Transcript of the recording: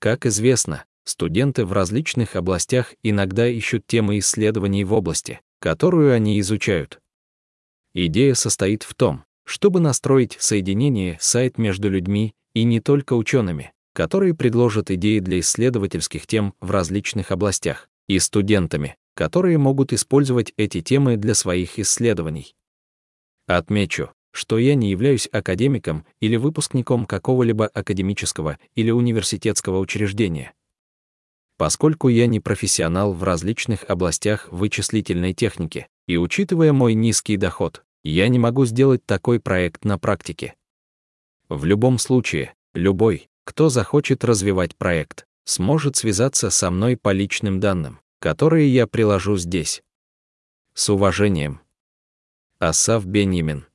Как известно, студенты в различных областях иногда ищут темы исследований в области, которую они изучают. Идея состоит в том, чтобы настроить соединение сайт между людьми и не только учеными, которые предложат идеи для исследовательских тем в различных областях, и студентами, которые могут использовать эти темы для своих исследований. Отмечу, что я не являюсь академиком или выпускником какого-либо академического или университетского учреждения. Поскольку я не профессионал в различных областях вычислительной техники, и учитывая мой низкий доход, я не могу сделать такой проект на практике. В любом случае, любой, кто захочет развивать проект, сможет связаться со мной по личным данным, которые я приложу здесь. С уважением. Асав Беньямин